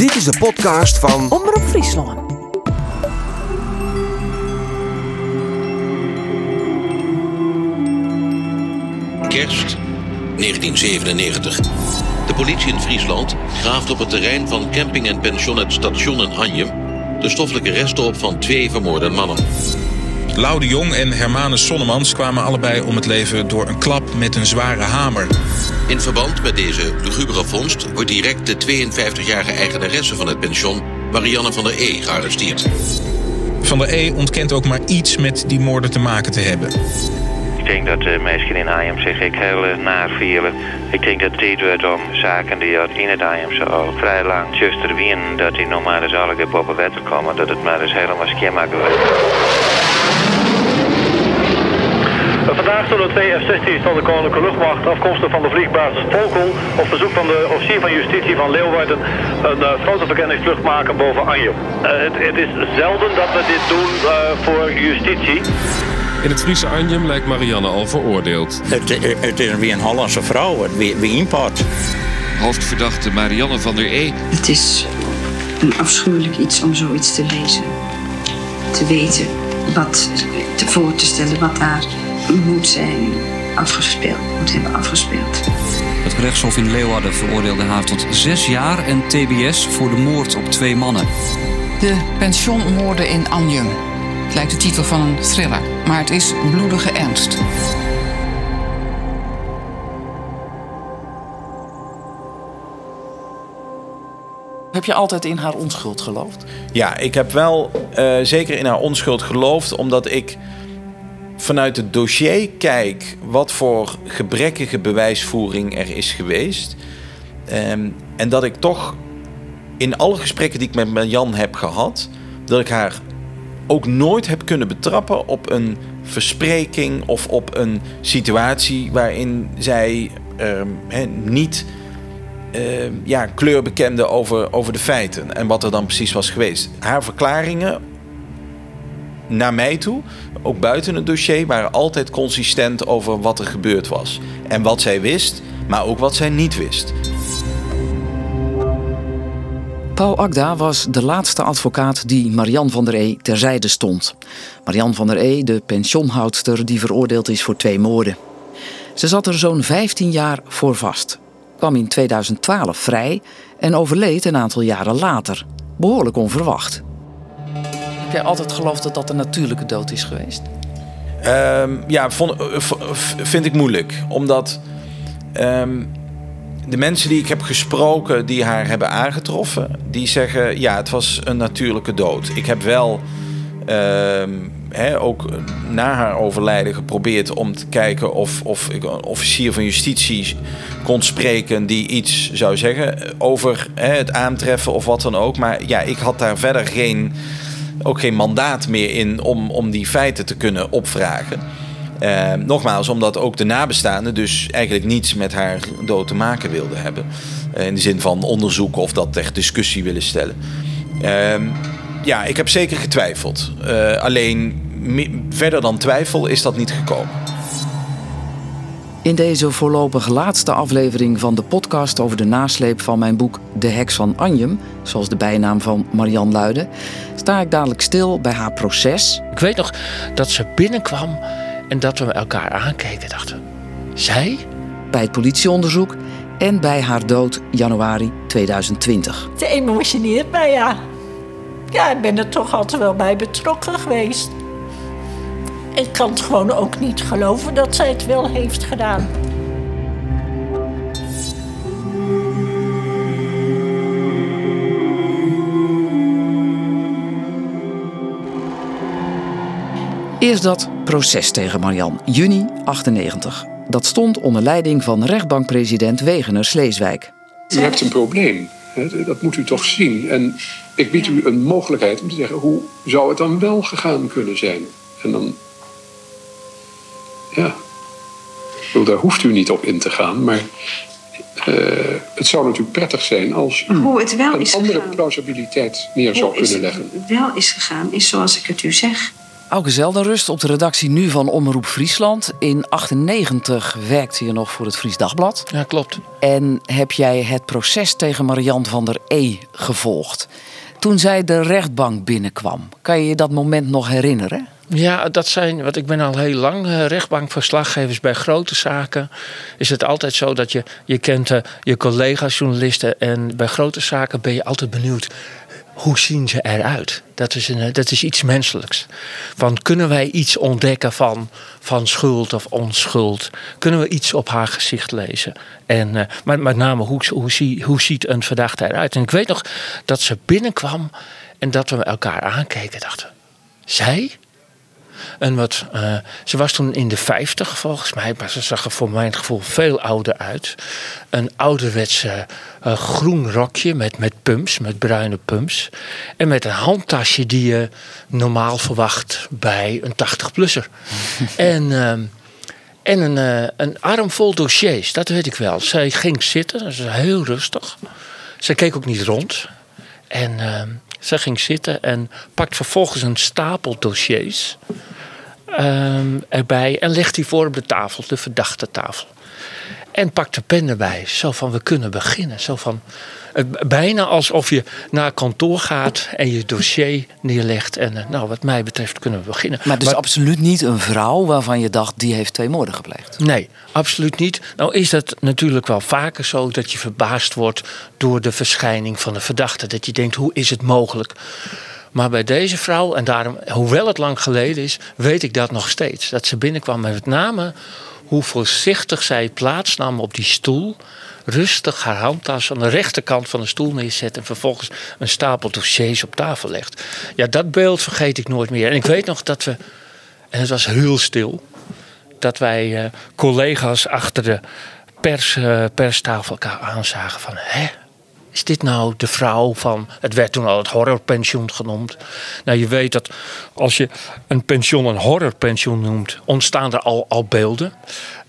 Dit is de podcast van Omroep Friesland. Kerst 1997. De politie in Friesland graaft op het terrein van camping en pension het station in Anjem de stoffelijke resten op van twee vermoorde mannen. Lau de Jong en Hermanus Sonnemans kwamen allebei om het leven door een klap met een zware hamer. In verband met deze lugubere vondst wordt direct de 52-jarige eigenaresse van het pension, Marianne van der E, gearresteerd. Van der E ontkent ook maar iets met die moorden te maken te hebben. Ik denk dat de mensen in Arnhem zich ik heel naar vielen. Ik denk dat dit wordt om zaken die uit in het Arnhemse al vrij lang juster winnen. Dat die nog maar eens alle keer op wetter komen. Dat het maar eens helemaal schema wordt. Vandaag zullen twee F-16's van de Koninklijke Luchtmacht afkomstig van de vliegbasis Volkel op verzoek van de officier van justitie van Leeuwarden een uh, fotoverkenningsvlucht maken boven Anjem. Uh, het, het, is zelden dat we dit doen uh, voor justitie. In het Friese Anjem lijkt Marianne al veroordeeld. Het, het is weer een Hollandse vrouw, wie, wie import. Hoofdverdachte Marianne van der E. Het is een afschuwelijk iets om zoiets te lezen. Te weten wat te voor te stellen wat daar moet zijn afgespeeld, moet hebben afgespeeld. Het gerechtshof in Leeuwarden veroordeelde haar tot zes jaar en tbs voor de moord op twee mannen. De pensionmoorden in Anjem. Het lijkt de titel van een thriller, maar het is bloedige ernst. Heb je altijd in haar onschuld geloofd? Ja, ik heb wel uh, zeker in haar onschuld geloofd, omdat ik vanuit het dossier kijk wat voor gebrekkige bewijsvoering er is geweest. Um, en dat ik toch in alle gesprekken die ik met Jan heb gehad, dat ik haar ook nooit heb kunnen betrappen op een verspreking of op een situatie waarin zij he, niet uh, ja, kleur bekende over, over de feiten en wat er dan precies was geweest. Haar verklaringen naar mij toe, ook buiten het dossier, waren altijd consistent over wat er gebeurd was. En wat zij wist, maar ook wat zij niet wist. Paul Agda was de laatste advocaat die Marian van der E terzijde stond. Marian van der E, de pensioenhoudster die veroordeeld is voor twee moorden. Ze zat er zo'n 15 jaar voor vast, kwam in 2012 vrij en overleed een aantal jaren later, behoorlijk onverwacht. Heb jij altijd geloofd dat dat een natuurlijke dood is geweest? Um, ja, vond, vind ik moeilijk. Omdat um, de mensen die ik heb gesproken die haar hebben aangetroffen, die zeggen ja, het was een natuurlijke dood. Ik heb wel he, ook na haar overlijden geprobeerd om te kijken of, of ik een officier van justitie kon spreken die iets zou zeggen over he, het aantreffen of wat dan ook. Maar ja, ik had daar verder geen ook geen mandaat meer in om, om die feiten te kunnen opvragen. Uh, nogmaals, omdat ook de nabestaanden dus eigenlijk niets met haar dood te maken wilden hebben. Uh, in de zin van onderzoeken of dat echt discussie willen stellen. Uh, ja, ik heb zeker getwijfeld. Uh, alleen verder dan twijfel is dat niet gekomen. In deze voorlopig laatste aflevering van de podcast over de nasleep van mijn boek De Heks van Anjem, zoals de bijnaam van Marian luidde, sta ik dadelijk stil bij haar proces. Ik weet nog dat ze binnenkwam en dat we elkaar aankeken en dachten: zij? Bij het politieonderzoek en bij haar dood januari 2020. Ze emotioneert mij, ja. Ja, ik ben er toch altijd wel bij betrokken geweest. Ik kan het gewoon ook niet geloven dat zij het wel heeft gedaan. Eerst dat proces tegen Marian, juni 98. Dat stond onder leiding van rechtbankpresident Wegener Sleeswijk. U hebt een probleem. Dat moet u toch zien. En ik bied u een mogelijkheid om te zeggen: hoe zou het dan wel gegaan kunnen zijn? En dan ja. Bedoel, daar hoeft u niet op in te gaan, maar uh, het zou natuurlijk prettig zijn als u Hoe het wel een is andere gegaan. plausibiliteit neer Hoe zou is kunnen het leggen. wel is gegaan, is zoals ik het u zeg. Auke Zeldenrust op de redactie nu van Omroep Friesland. In 98 werkte je nog voor het Fries Dagblad. Ja, klopt. En heb jij het proces tegen Marian van der E gevolgd. Toen zij de rechtbank binnenkwam, kan je je dat moment nog herinneren? Ja, dat zijn, want ik ben al heel lang uh, rechtbankverslaggevers bij grote zaken. Is het altijd zo dat je, je kent uh, je collega's, journalisten. En bij grote zaken ben je altijd benieuwd hoe zien ze eruit? Dat is, een, dat is iets menselijks. Van kunnen wij iets ontdekken van, van schuld of onschuld? Kunnen we iets op haar gezicht lezen? En, uh, maar met name, hoe, hoe ziet een verdachte eruit? En ik weet nog dat ze binnenkwam en dat we elkaar aankeken dachten. Zij? En wat, uh, ze was toen in de 50 volgens mij, maar ze zag er voor mijn gevoel veel ouder uit. Een ouderwetse uh, groen rokje met, met pumps, met bruine pumps. En met een handtasje die je normaal verwacht bij een 80-plusser. en uh, en een, uh, een arm vol dossiers, dat weet ik wel. Zij ging zitten, dat is heel rustig. Ze keek ook niet rond. En uh, ze ging zitten en pakt vervolgens een stapel dossiers um, erbij en legt die voor op de tafel, de verdachte tafel. En pakt de pen erbij, zo van we kunnen beginnen. Zo van, bijna alsof je naar kantoor gaat en je dossier neerlegt. En uh, nou, wat mij betreft kunnen we beginnen. Maar maar, absoluut niet een vrouw waarvan je dacht die heeft twee moorden gepleegd. Nee, absoluut niet. Nou is het natuurlijk wel vaker zo dat je verbaasd wordt door de verschijning van de verdachte. Dat je denkt, hoe is het mogelijk? Maar bij deze vrouw, en daarom, hoewel het lang geleden is, weet ik dat nog steeds. Dat ze binnenkwam met name hoe voorzichtig zij plaatsnam op die stoel. Rustig haar handtas aan de rechterkant van de stoel neerzet en vervolgens een stapel dossiers op tafel legt. Ja, dat beeld vergeet ik nooit meer. En ik weet nog dat we, en het was heel stil, dat wij uh, collega's achter de pers, uh, perstafel elkaar aanzagen van, hè, is dit nou de vrouw van. Het werd toen al het horrorpensioen genoemd. Nou, je weet dat als je een pensioen een horrorpensioen noemt, ontstaan er al, al beelden.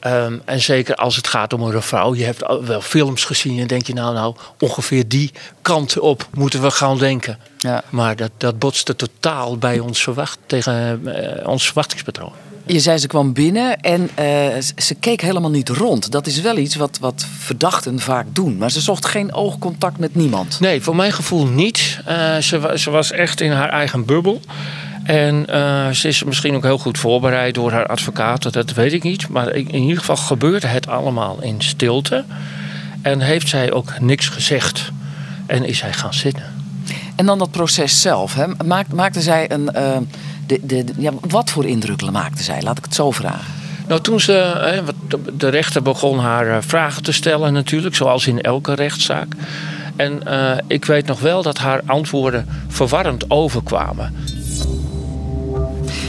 Um, en zeker als het gaat om een vrouw. Je hebt wel films gezien en denk je nou, nou, ongeveer die kant op moeten we gaan denken. Ja. Maar dat, dat botste totaal bij ons verwacht, tegen uh, ons verwachtingspatroon. Je zei ze kwam binnen en uh, ze keek helemaal niet rond. Dat is wel iets wat, wat verdachten vaak doen. Maar ze zocht geen oogcontact met niemand. Nee, voor mijn gevoel niet. Uh, ze, ze, was echt in haar eigen bubbel. En uh, ze is misschien ook heel goed voorbereid door haar advocaat. Dat weet ik niet. Maar in ieder geval gebeurde het allemaal in stilte. En heeft zij ook niks gezegd. En is hij gaan zitten. En dan dat proces zelf. Hè? Maak, maakte zij een de, de, ja, wat voor indrukken maakte zij? Laat ik het zo vragen. Nou, toen ze, de rechter begon haar vragen te stellen natuurlijk, zoals in elke rechtszaak. En uh, ik weet nog wel dat haar antwoorden verwarrend overkwamen.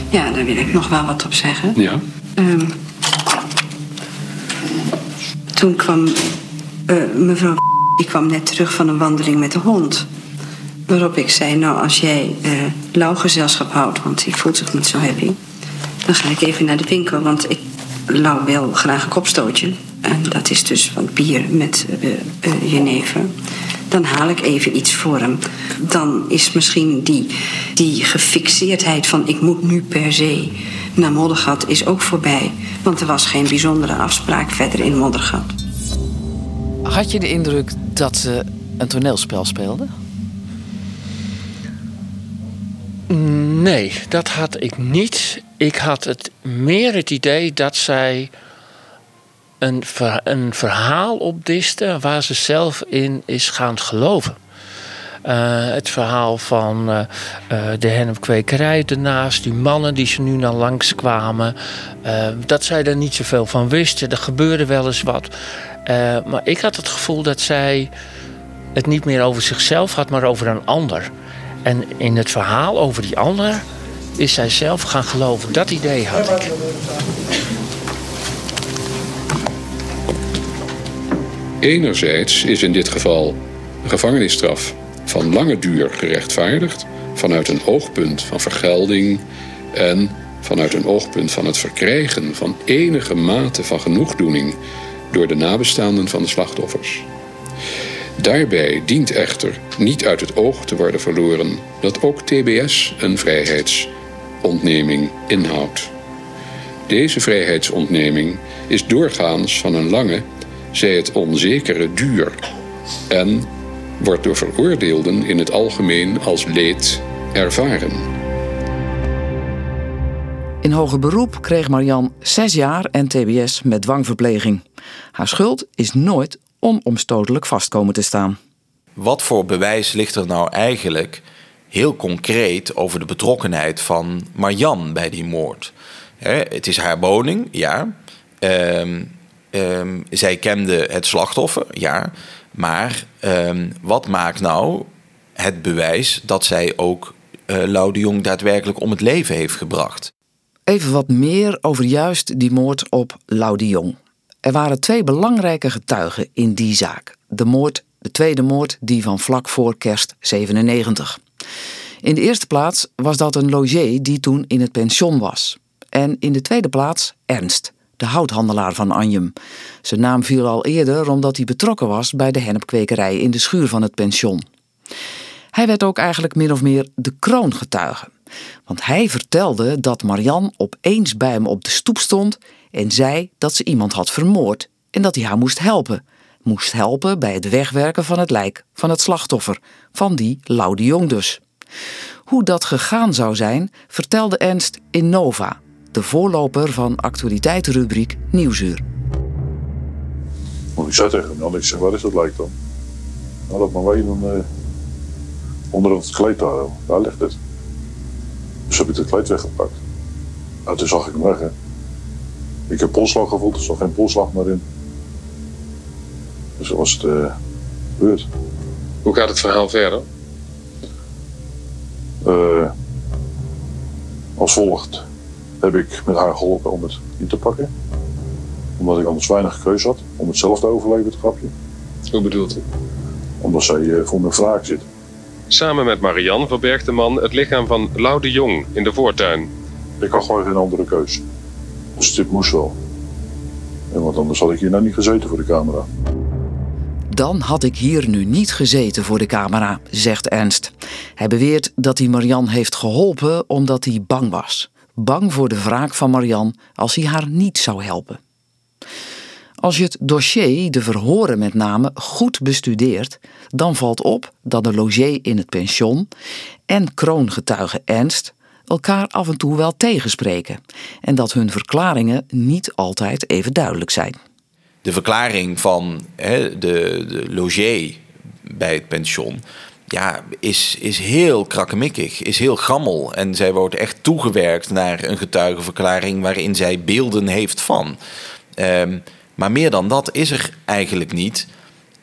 Ja, daar wil ik nog wel wat op zeggen. Ja. Um, toen kwam uh, mevrouw die kwam net terug van een wandeling met de hond. Waarop ik zei, nou als jij uh, lauw gezelschap houdt, want die voelt zich niet zo happy. Dan ga ik even naar de winkel, want ik lauw wil graag een kopstootje. En dat is dus wat bier met uh, uh. Dan haal ik even iets voor hem. Dan is misschien die, die gefixeerdheid van ik moet nu per se naar Moddergat is ook voorbij. Want er was geen bijzondere afspraak verder in Moddergat. Had je de indruk dat ze een toneelspel speelde? Nee, dat had ik niet. Ik had het meer het idee dat zij een, ver, een verhaal opdiste waar ze zelf in is gaan geloven. Uh, het verhaal van uh, de hennepkwekerij ernaast, die mannen die ze nu naar langs kwamen. dat zij er niet zoveel van wisten. Er gebeurde wel eens wat. maar ik had het gevoel dat zij het niet meer over zichzelf had, maar over een ander. En in het verhaal over die ander is zij zelf gaan geloven. Dat idee had ik. Enerzijds is in dit geval een gevangenisstraf van lange duur gerechtvaardigd vanuit een oogpunt van vergelding en vanuit een oogpunt van het verkrijgen van enige mate van genoegdoening door de nabestaanden van de slachtoffers. Daarbij dient echter niet uit het oog te worden verloren dat ook TBS een vrijheids- vrijheidsontneming inhoudt. Deze vrijheidsontneming is doorgaans van een lange, zij het onzekere duur en wordt door veroordeelden in het algemeen als leed ervaren. In hoger beroep kreeg Marian zes jaar en TBS met dwangverpleging. Haar schuld is nooit onomstotelijk vast komen te staan. Wat voor bewijs ligt er nou eigenlijk heel concreet over de betrokkenheid van Marjan bij die moord? het is haar woning, ja. Ehm, ehm, zij kende het slachtoffer, ja. Maar ehm, wat maakt nou het bewijs dat zij ook uh, Lau de Jong daadwerkelijk om het leven heeft gebracht? Even wat meer over juist die moord op Lau de Jong. Er waren twee belangrijke getuigen in die zaak. De moord, de tweede moord, die van vlak voor kerst 97. In de eerste plaats was dat een logé die toen in het pension was. En in de tweede plaats Ernst, de houthandelaar van Anjem. Zijn naam viel al eerder omdat hij betrokken was bij de hennepkwekerij in de schuur van het pension. Hij werd ook eigenlijk min of meer de kroongetuige. Want hij vertelde dat Marian opeens bij hem op de stoep stond en zei dat ze iemand had vermoord en dat hij haar moest helpen. Moest helpen bij het wegwerken van het lijk van het slachtoffer, van die Laude Jong dus. Hoe dat gegaan zou zijn, vertelde Ernst in Nova, de voorloper van actualiteitenrubriek Nieuwsuur. ik zei tegen hem ik zeg, waar is dat lijk dan? Nou, dat maar weten, dan, uh, onder het kleed daar, daar ligt het. Dus heb ik het kleed weggepakt. Nou, toen zag ik hem weg, hè. Ik heb polslag gevoeld, er zat geen polslag meer in. Dus dat was het uh, gebeurd. Hoe gaat het verhaal verder? Uh, als volgt heb ik met haar geholpen om het in te pakken. Omdat ik anders weinig keuze had om het zelf te overleven, het grapje. Hoe bedoelt u? Omdat zij uh, voor mijn wraak zit. Samen met Marianne verbergt de man het lichaam van Lau de Jong in de voortuin. Ik had gewoon geen andere keuze. Dit moest wel. Want anders had ik hier nou niet gezeten voor de camera. Dan had ik hier nu niet gezeten voor de camera, zegt Ernst. Hij beweert dat hij Marian heeft geholpen omdat hij bang was. Bang voor de wraak van Marian als hij haar niet zou helpen. Als je het dossier, de verhoren met name, goed bestudeert, dan valt op dat de logé in het pension en kroongetuige Ernst elkaar af en toe wel tegenspreken en dat hun verklaringen niet altijd even duidelijk zijn. De verklaring van hè, de, de logé bij het pension ja, is, is heel krakkemikkig, is heel gammel. En zij wordt echt toegewerkt naar een getuigenverklaring waarin zij beelden heeft van. Um, maar meer dan dat is er eigenlijk niet.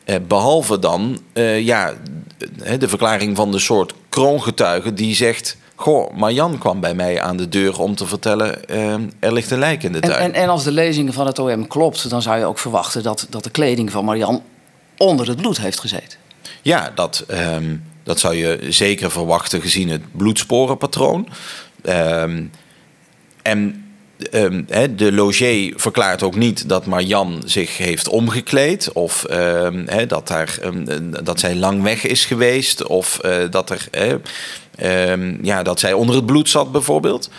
Eh, behalve dan uh, ja, de verklaring van de soort kroongetuige die zegt... Goh, Marjan kwam bij mij aan de deur om te vertellen... Uh, er ligt een lijk in de tuin. En, en, en, als de lezingen van het OM klopt... dan zou je ook verwachten dat, dat de kleding van Marjan onder het bloed heeft gezeten. Ja, dat, um, dat zou je zeker verwachten gezien het bloedsporenpatroon. Um, en um, de logé verklaart ook niet dat Marjan zich heeft omgekleed. Of dat, daar, dat zij lang weg is geweest. Of uh, dat, er, ja, dat zij onder het bloed zat bijvoorbeeld.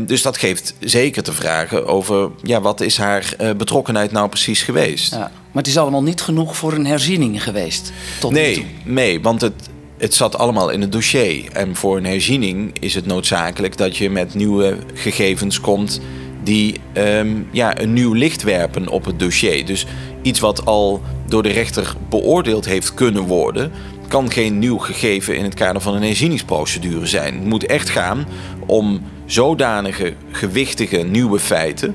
dus dat geeft zeker te vragen over ja, wat is haar uh, betrokkenheid nou precies geweest. Ja, maar het is allemaal niet genoeg voor een herziening geweest. Tot nee, nee, want het, het zat allemaal in het dossier. En voor een herziening is het noodzakelijk dat je met nieuwe gegevens komt die um, ja, een nieuw licht werpen op het dossier. Dus iets wat al door de rechter beoordeeld heeft kunnen worden, kan geen nieuw gegeven in het kader van een herzieningsprocedure zijn. Het moet echt gaan om zodanige gewichtige nieuwe feiten.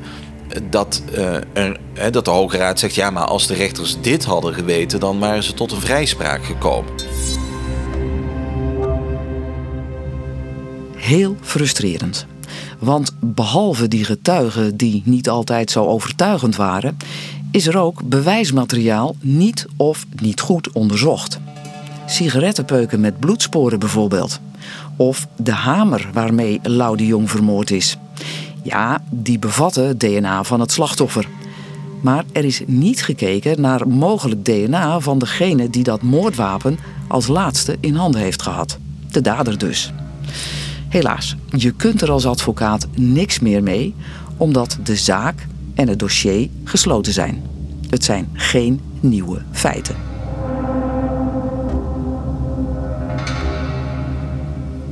Dat, uh, er, dat de Hoge Raad zegt: ja, maar als de rechters dit hadden geweten, dan waren ze tot een vrijspraak gekomen. heel frustrerend. Want behalve die getuigen die niet altijd zo overtuigend waren, is er ook bewijsmateriaal niet of niet goed onderzocht. Sigarettenpeuken met bloedsporen bijvoorbeeld. Of de hamer waarmee Lau de Jong vermoord is. Ja, die bevatten DNA van het slachtoffer. Maar er is niet gekeken naar mogelijk DNA van degene die dat moordwapen als laatste in handen heeft gehad. De dader dus. Helaas, je kunt er als advocaat niks meer mee, omdat de zaak en het dossier gesloten zijn. Het zijn geen nieuwe feiten.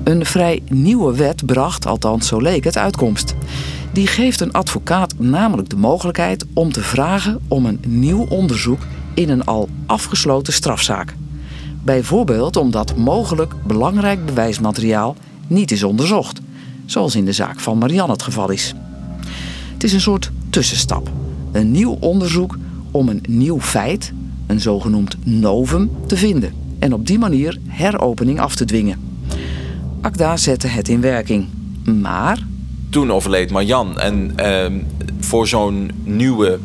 Een vrij nieuwe wet bracht, althans zo leek het, uitkomst. Die geeft een advocaat namelijk de mogelijkheid om te vragen om een nieuw onderzoek in een al afgesloten strafzaak. Bijvoorbeeld omdat mogelijk belangrijk bewijsmateriaal niet is onderzocht, zoals in de zaak van Marianne het geval is. Het is een soort tussenstap, een nieuw onderzoek om een nieuw feit, een zogenoemd novum, te vinden en op die manier heropening af te dwingen. Akda zette het in werking, maar Toen overleed Marjan en ehm, voor zo'n nieuwe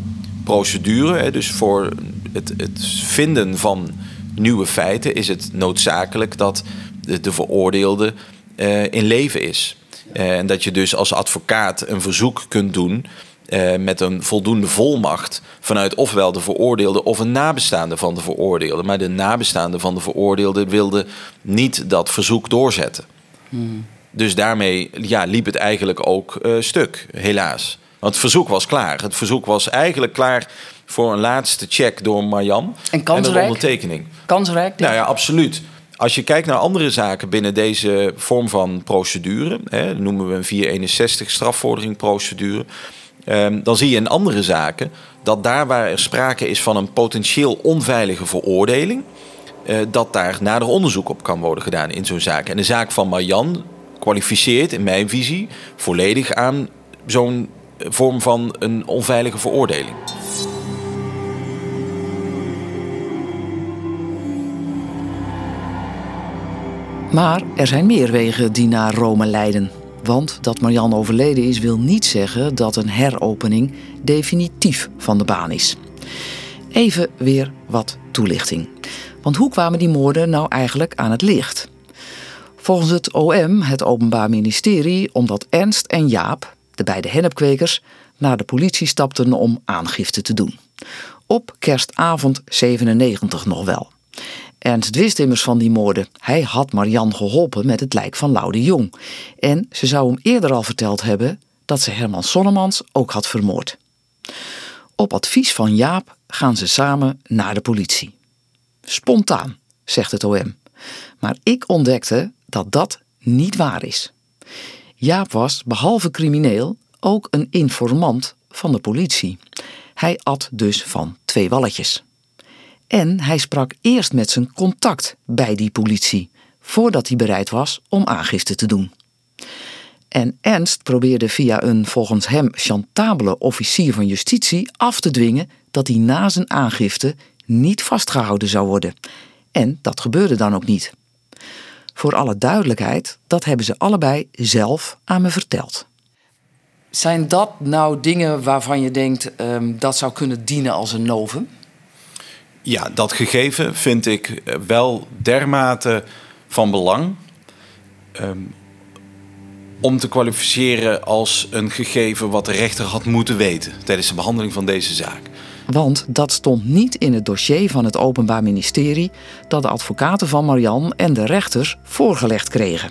procedure, dus voor het, het vinden van nieuwe feiten, is het noodzakelijk dat de, de veroordeelde eh, in leven is. Eh, en dat je dus als advocaat een verzoek kunt doen eh, met een voldoende volmacht vanuit ofwel de veroordeelde of een nabestaande van de veroordeelde. Maar de nabestaande van de veroordeelde wilde niet dat verzoek doorzetten. Dus daarmee ja, liep het eigenlijk ook eh, stuk, helaas. Want het verzoek was klaar. Het verzoek was eigenlijk klaar voor een laatste check door Marjan. En kansrijk? een ondertekening. kansrijk. Nou ja, absoluut. Als je kijkt naar andere zaken binnen deze vorm van procedure, hè, noemen we een 461 strafvorderingprocedure, ehm, dan zie je in andere zaken dat daar waar er sprake is van een potentieel onveilige veroordeling, dat daar nader onderzoek op kan worden gedaan in zo'n zaak. En de zaak van Marjan kwalificeert in mijn visie volledig aan zo'n vorm van een onveilige veroordeling. Maar er zijn meer wegen die naar Rome leiden. Want dat Marianne overleden is, wil niet zeggen dat een heropening definitief van de baan is. Even weer wat toelichting. Want hoe kwamen die moorden nou eigenlijk aan het licht? Volgens het OM, het Openbaar Ministerie, omdat Ernst en Jaap, de beide hennepkwekers, naar de politie stapten om aangifte te doen. Op kerstavond 97 nog wel. Ernst wist immers van die moorden. Hij had Marian geholpen met het lijk van Lau de Jong. En ze zou hem eerder al verteld hebben dat ze Herman Sonnemans ook had vermoord. Op advies van Jaap gaan ze samen naar de politie. Spontaan, zegt het OM. Maar ik ontdekte dat dat niet waar is. Jaap was, behalve crimineel, ook een informant van de politie. Hij at dus van twee walletjes. En hij sprak eerst met zijn contact bij die politie, voordat hij bereid was om aangifte te doen. En Ernst probeerde via een volgens hem chantabele officier van justitie af te dwingen dat hij na zijn aangifte niet vastgehouden zou worden. En dat gebeurde dan ook niet. Voor alle duidelijkheid, dat hebben ze allebei zelf aan me verteld. Zijn dat nou dingen waarvan je denkt ehm, dat zou kunnen dienen als een novum? Ja, dat gegeven vind ik eh, wel dermate van belang. ehm, om te kwalificeren als een gegeven wat de rechter had moeten weten tijdens de behandeling van deze zaak. Want dat stond niet in het dossier van het Openbaar Ministerie dat de advocaten van Marian en de rechters voorgelegd kregen.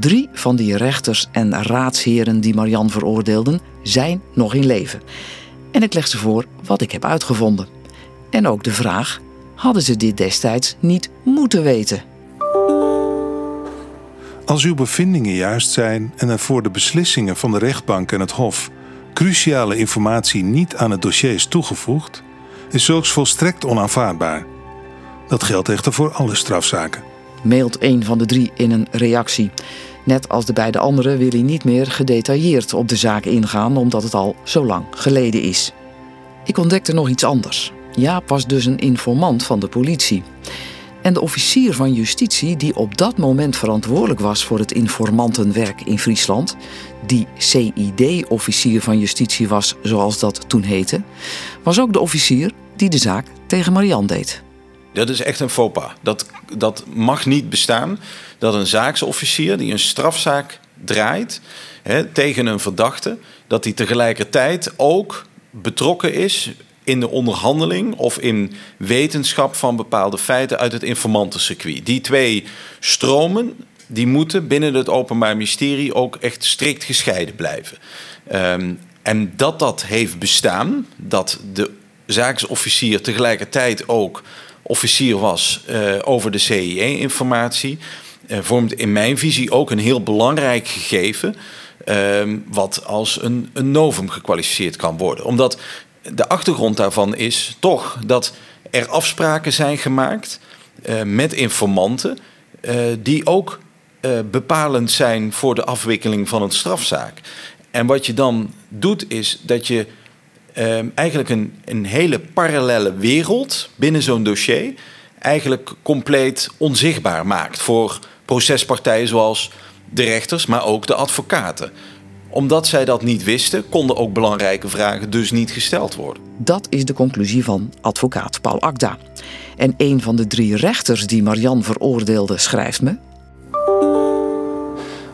Drie van die rechters en raadsheren die Marian veroordeelden zijn nog in leven. En ik leg ze voor wat ik heb uitgevonden. En ook de vraag: hadden ze dit destijds niet moeten weten? Als uw bevindingen juist zijn en er voor de beslissingen van de rechtbank en het Hof cruciale informatie niet aan het dossier is toegevoegd, is zulks volstrekt onaanvaardbaar. Dat geldt echter voor alle strafzaken. Mailt een van de drie in een reactie. Net als de beide anderen wil hij niet meer gedetailleerd op de zaak ingaan, omdat het al zo lang geleden is. Ik ontdekte nog iets anders. Jaap was dus een informant van de politie. En de officier van justitie, die op dat moment verantwoordelijk was voor het informantenwerk in Friesland, die CID-officier van justitie was, zoals dat toen heette, was ook de officier die de zaak tegen Marian deed. Dat is echt een faux pas. Dat, dat mag niet bestaan. Dat een zaaksofficier die een strafzaak draait hè, tegen een verdachte, dat hij tegelijkertijd ook betrokken is in de onderhandeling of in wetenschap van bepaalde feiten uit het informantencircuit. Die twee stromen die moeten binnen het Openbaar Ministerie ook echt strikt gescheiden blijven. Um, en dat dat heeft bestaan, dat de zaaksofficier tegelijkertijd ook officier was uh, over de CIE-informatie, uh, vormt in mijn visie ook een heel belangrijk gegeven. Uh, wat als een, een novum gekwalificeerd kan worden. Omdat de achtergrond daarvan is toch dat er afspraken zijn gemaakt uh, met informanten. die ook bepalend zijn voor de afwikkeling van een strafzaak. En wat je dan doet is dat je Ehm, eigenlijk een, een hele parallele wereld binnen zo'n dossier eigenlijk compleet onzichtbaar maakt voor procespartijen zoals de rechters, maar ook de advocaten. Omdat zij dat niet wisten, konden ook belangrijke vragen dus niet gesteld worden. Dat is de conclusie van advocaat Paul Akda. En een van de drie rechters die Marian veroordeelde schrijft me.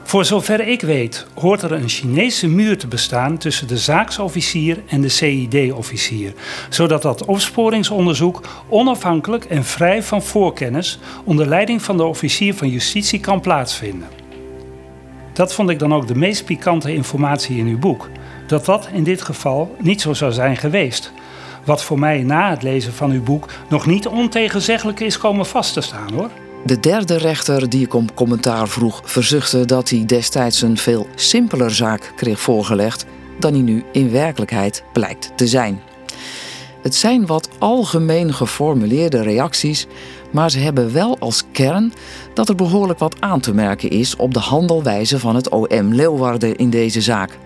Voor zover ik weet hoort er een Chinese muur te bestaan tussen de zaaksofficier en de CID-officier, zodat dat opsporingsonderzoek onafhankelijk en vrij van voorkennis onder leiding van de officier van justitie kan plaatsvinden. Dat vond ik dan ook de meest pikante informatie in uw boek, dat dat in dit geval niet zo zou zijn geweest. Wat voor mij na het lezen van uw boek nog niet ontegenzeggelijk is komen vast te staan hoor. De derde rechter die ik om commentaar vroeg, verzuchtte dat hij destijds een veel simpeler zaak kreeg voorgelegd dan hij nu in werkelijkheid blijkt te zijn. Het zijn wat algemeen geformuleerde reacties, maar ze hebben wel als kern dat er behoorlijk wat aan te merken is op de handelwijze van het OM Leeuwarden in deze zaak.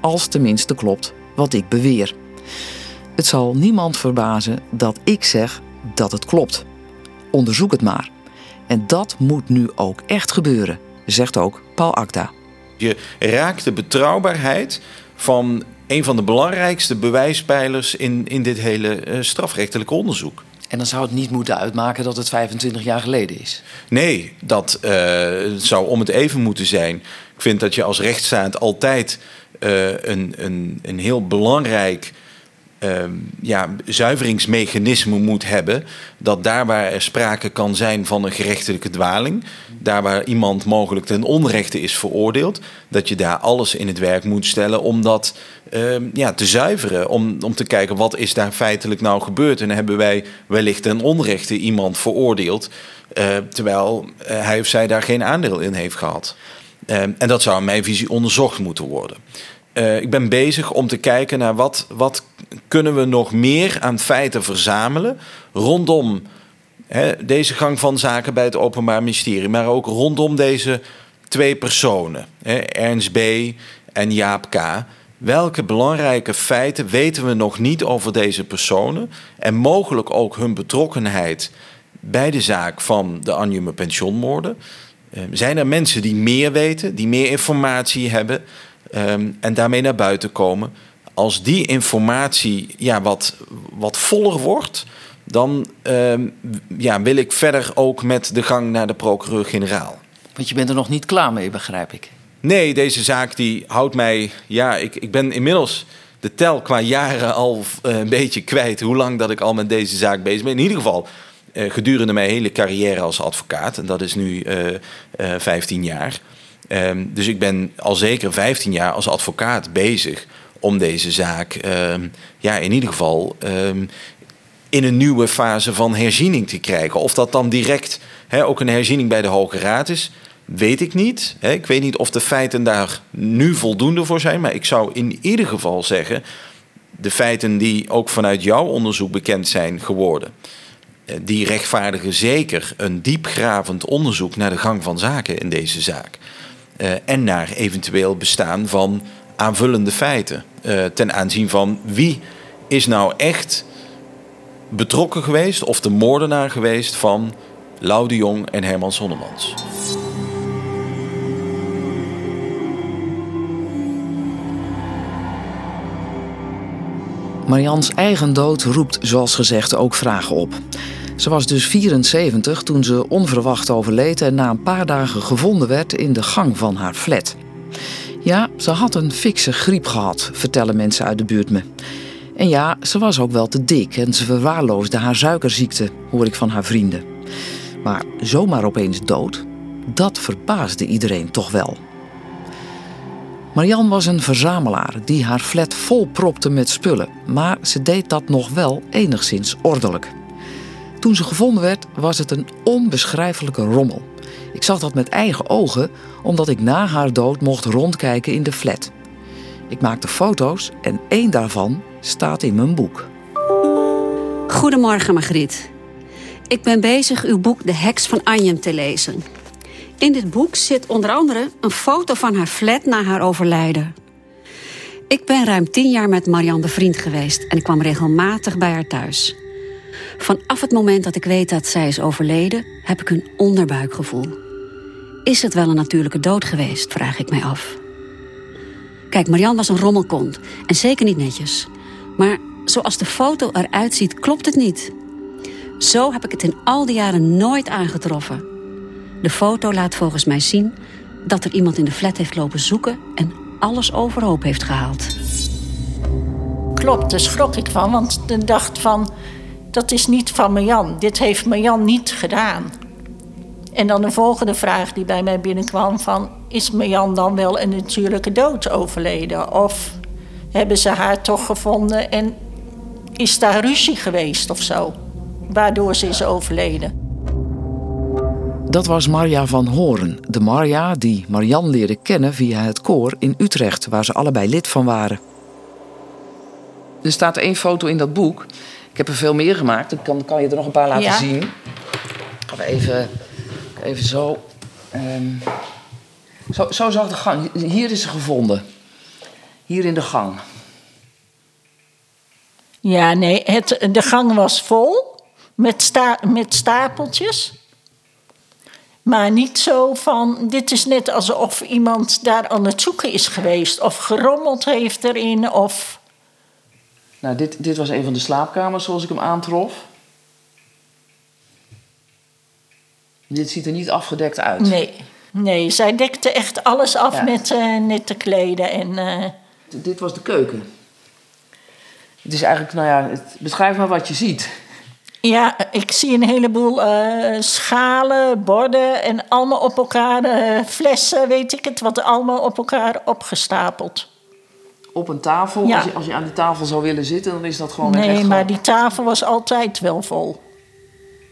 Als tenminste klopt wat ik beweer. Het zal niemand verbazen dat ik zeg dat het klopt. Onderzoek het maar. En dat moet nu ook echt gebeuren, zegt ook Paul Akda. Je raakt de betrouwbaarheid van een van de belangrijkste bewijspijlers in, in dit hele uh, strafrechtelijke onderzoek. En dan zou het niet moeten uitmaken dat het 25 jaar geleden is. Nee, dat uh, zou om het even moeten zijn. Ik vind dat je als rechtsstaat altijd uh, een, een, een heel belangrijk Ehm, ja, zuiveringsmechanisme moet hebben. Dat daar waar er sprake kan zijn van een gerechtelijke dwaling, daar waar iemand mogelijk ten onrechte is veroordeeld, dat je daar alles in het werk moet stellen om dat uh, ja, te zuiveren. Om, om te kijken wat is daar feitelijk nou gebeurd. En hebben wij wellicht ten onrechte iemand veroordeeld, uh, terwijl uh, hij of zij daar geen aandeel in heeft gehad. Ehm, en dat zou in mijn visie onderzocht moeten worden. Uh, ik ben bezig om te kijken naar wat, wat kunnen we nog meer aan feiten verzamelen rondom hè, deze gang van zaken bij het Openbaar Ministerie, maar ook rondom deze twee personen, hè, Ernst B. en Jaap K. Welke belangrijke feiten weten we nog niet over deze personen en mogelijk ook hun betrokkenheid bij de zaak van de Anjume pensioenmoorden? Uh, zijn er mensen die meer weten, die meer informatie hebben um, en daarmee naar buiten komen? als die informatie ja, wat, wat voller wordt, dan uh, ja, wil ik verder ook met de gang naar de procureur-generaal. Want je bent er nog niet klaar mee, begrijp ik. Nee, deze zaak die houdt mij. Ja, ik, ik ben inmiddels de tel qua jaren al uh, een beetje kwijt. Hoe lang dat ik al met deze zaak bezig ben. In ieder geval uh, gedurende mijn hele carrière als advocaat. En dat is nu uh, 15 jaar. Um, dus ik ben al zeker 15 jaar als advocaat bezig om deze zaak uh, ja, in ieder geval um, in een nieuwe fase van herziening te krijgen. Of dat dan direct ook een herziening bij de Hoge Raad is, weet ik niet. Ik weet niet of de feiten daar nu voldoende voor zijn, maar ik zou in ieder geval zeggen, de feiten die ook vanuit jouw onderzoek bekend zijn geworden, eh, die rechtvaardigen zeker een diepgravend onderzoek naar de gang van zaken in deze zaak. Uh, en naar eventueel bestaan van aanvullende feiten uh, ten aanzien van wie is nou echt betrokken geweest of de moordenaar geweest van Lau de Jong en Herman Sonnemans. Marians eigen dood roept, zoals gezegd, ook vragen op. Ze was dus 74 toen ze onverwacht overleed en na een paar dagen gevonden werd in de gang van haar flat. Ja, ze had een fikse griep gehad, vertellen mensen uit de buurt me. En ja, ze was ook wel te dik en ze verwaarloosde haar suikerziekte, hoor ik van haar vrienden. Maar zomaar opeens dood? Dat verbaasde iedereen toch wel. Marian was een verzamelaar die haar flat vol propte met spullen, maar ze deed dat nog wel enigszins ordelijk. Toen ze gevonden werd, was het een onbeschrijfelijke rommel. Ik zag dat met eigen ogen, omdat ik na haar dood mocht rondkijken in de flat. Ik maakte foto's en één daarvan staat in mijn boek. Goedemorgen, Margriet. Ik ben bezig uw boek De Heks van Anjem te lezen. In dit boek zit onder andere een foto van haar flat na haar overlijden. Ik ben ruim tien jaar met Marianne bevriend geweest en ik kwam regelmatig bij haar thuis. Vanaf het moment dat ik weet dat zij is overleden, heb ik een onderbuikgevoel. Is het wel een natuurlijke dood geweest, vraag ik mij af. Kijk, Marianne was een rommelkont en zeker niet netjes. Maar zoals de foto eruit ziet, klopt het niet. Zo heb ik het in al die jaren nooit aangetroffen. De foto laat volgens mij zien dat er iemand in de flat heeft lopen zoeken en alles overhoop heeft gehaald. Klopt, daar schrok ik van, want ik dacht van... dat is niet van Marjan. Dit heeft Marjan niet gedaan. En dan de volgende vraag die bij mij binnenkwam van... is Marjan dan wel een natuurlijke dood overleden? Of hebben ze haar toch gevonden en is daar ruzie geweest of zo? Waardoor ze is overleden. Dat was Marja van Horen, de Marja die Marian leerde kennen via het koor in Utrecht, waar ze allebei lid van waren. Er staat één foto in dat boek. Ik heb er veel meer gemaakt. Ik kan, kan je er nog een paar laten Ja. zien. Gaan we even, even zo. ehm, zo. Zo zag de gang. Hier is ze gevonden. Hier in de gang. Ja, nee, het, de gang was vol met, sta, met stapeltjes. Maar niet zo van, dit is net alsof iemand daar aan het zoeken is geweest. Of gerommeld heeft erin, of... Nou, dit, dit was een van de slaapkamers zoals ik hem aantrof. Dit ziet er niet afgedekt uit. Nee, nee zij dekte echt alles af Ja. met eh, nette kleden. En, eh, Dit was de keuken. Het is eigenlijk, nou ja, het, beschrijf maar wat je ziet. ja, ik zie een heleboel eh, schalen, borden en allemaal op elkaar, flessen, weet ik het, wat allemaal op elkaar opgestapeld. Op een tafel, Ja. als, je, als je aan die tafel zou willen zitten, dan is dat gewoon echt Nee, maar die tafel was altijd wel vol.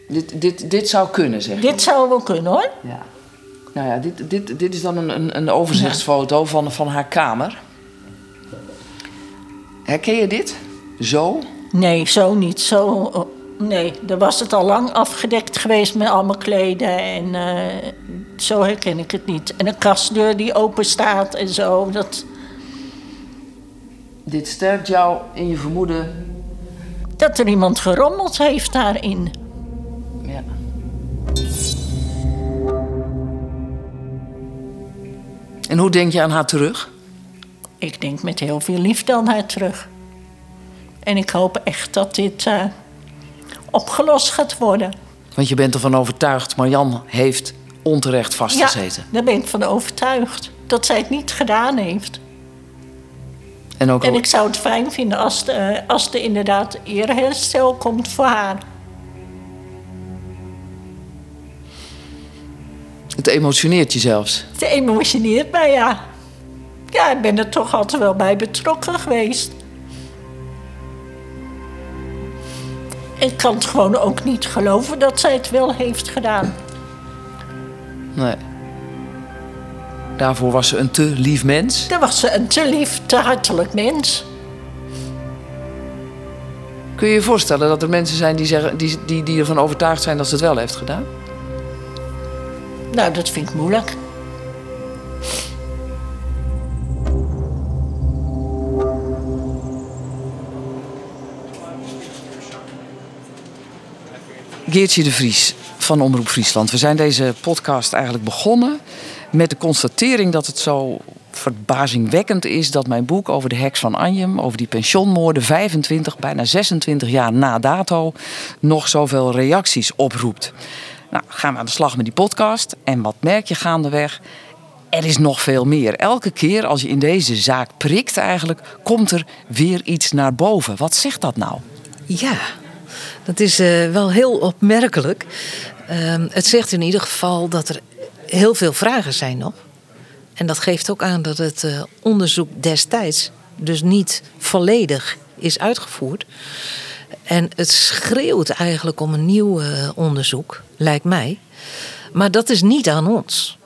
Dit, dit, dit zou kunnen, zeg. Dit zou wel kunnen hoor. Ja. Nou ja, dit, dit, dit is dan een, een, een overzichtsfoto van, van haar kamer. Herken je dit? Zo? Nee, zo niet. Zo, oh, nee, dan was het al lang afgedekt geweest met allemaal kleden. En eh, zo herken ik het niet. En een kastdeur die open staat en zo. Dat, Dit sterkt jou in je vermoeden. dat er iemand gerommeld heeft daarin. Ja. En hoe denk je aan haar terug? Ik denk met heel veel liefde aan haar terug. En ik hoop echt dat dit eh, opgelost gaat worden. Want je bent ervan overtuigd, Marjan heeft onterecht vastgezeten. Ja, daar ben ik van overtuigd. Dat zij het niet gedaan heeft. En ook En ik zou het fijn vinden als, de, als er inderdaad eerherstel komt voor haar. het emotioneert je zelfs. Het emotioneert mij, ja. Ja, ik ben er toch altijd wel bij betrokken geweest. Ik kan het gewoon ook niet geloven dat zij het wel heeft gedaan. Nee. Daarvoor was ze een te lief mens. Dan was ze een te lief, te hartelijk mens. Kun je je voorstellen dat er mensen zijn die, zeggen, die, die, die ervan overtuigd zijn dat ze het wel heeft gedaan? Nou, dat vind ik moeilijk. Geertje de Vries van Omroep Friesland. We zijn deze podcast eigenlijk begonnen met de constatering dat het zo verbazingwekkend is dat mijn boek over de heks van Anjem, over die pensionmoorden, 25, bijna 26 jaar na dato, nog zoveel reacties oproept. Nou, gaan we aan de slag met die podcast. En wat merk je gaandeweg? Er is nog veel meer. Elke keer als je in deze zaak prikt eigenlijk, komt er weer iets naar boven. Wat zegt dat nou? Ja, dat is eh, wel heel opmerkelijk. Ehm, het zegt in ieder geval dat er heel veel vragen zijn nog. En dat geeft ook aan dat het uh, onderzoek destijds dus niet volledig is uitgevoerd. En het schreeuwt eigenlijk om een nieuw uh, onderzoek, lijkt mij. Maar dat is niet aan ons.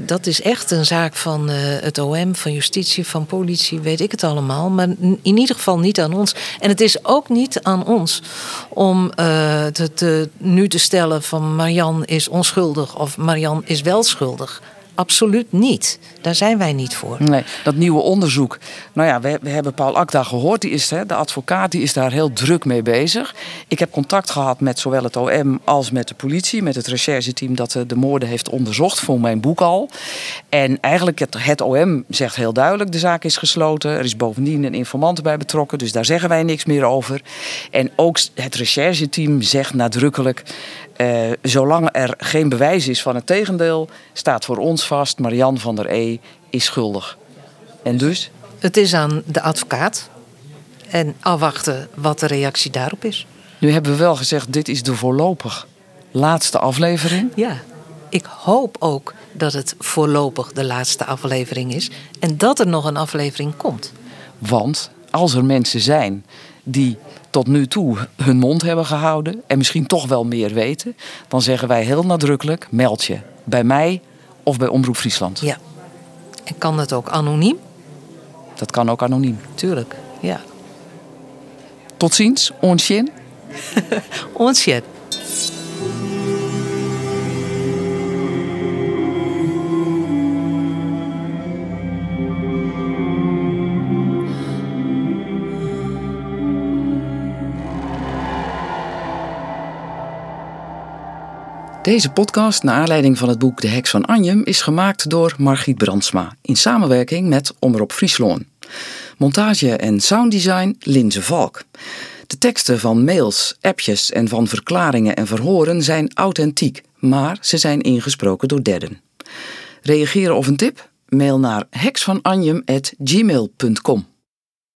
Dat is echt een zaak van uh, het OM, van justitie, van politie, weet ik het allemaal. Maar in ieder geval niet aan ons. En het is ook niet aan ons om uh, te, te, nu te stellen van Marian is onschuldig of Marian is wel schuldig. Absoluut niet. Daar zijn wij niet voor. Nee, dat nieuwe onderzoek. Nou ja, we, we hebben Paul Akda gehoord. Die is, hè, de advocaat die is daar heel druk mee bezig. Ik heb contact gehad met zowel het OM als met de politie. Met het rechercheteam dat de moorden heeft onderzocht. Voor mijn boek al. En eigenlijk het, het OM zegt heel duidelijk. De zaak is gesloten. Er is bovendien een informant bij betrokken. Dus daar zeggen wij niks meer over. En ook het rechercheteam zegt nadrukkelijk. Uh, zolang er geen bewijs is van het tegendeel, staat voor ons vast: Marian van der E is schuldig. En dus? Het is aan de advocaat. En afwachten wat de reactie daarop is. Nu hebben we wel gezegd: dit is de voorlopig laatste aflevering. Ja, ik hoop ook dat het voorlopig de laatste aflevering is. En dat er nog een aflevering komt. Want als er mensen zijn die tot nu toe hun mond hebben gehouden en misschien toch wel meer weten, dan zeggen wij heel nadrukkelijk: meld je bij mij of bij Omroep Friesland. Ja. En kan dat ook anoniem? Dat kan ook anoniem. Tuurlijk, ja. Tot ziens, onsjen. onsjen. Deze podcast, naar aanleiding van het boek De Heks van Anjem, is gemaakt door Margriet Brandsma in samenwerking met Omroep Friesloon. Montage en sounddesign Linze Valk. De teksten van mails, appjes en van verklaringen en verhoren zijn authentiek, maar ze zijn ingesproken door derden. Reageren of een tip? Mail naar heksvananjem.gmail.com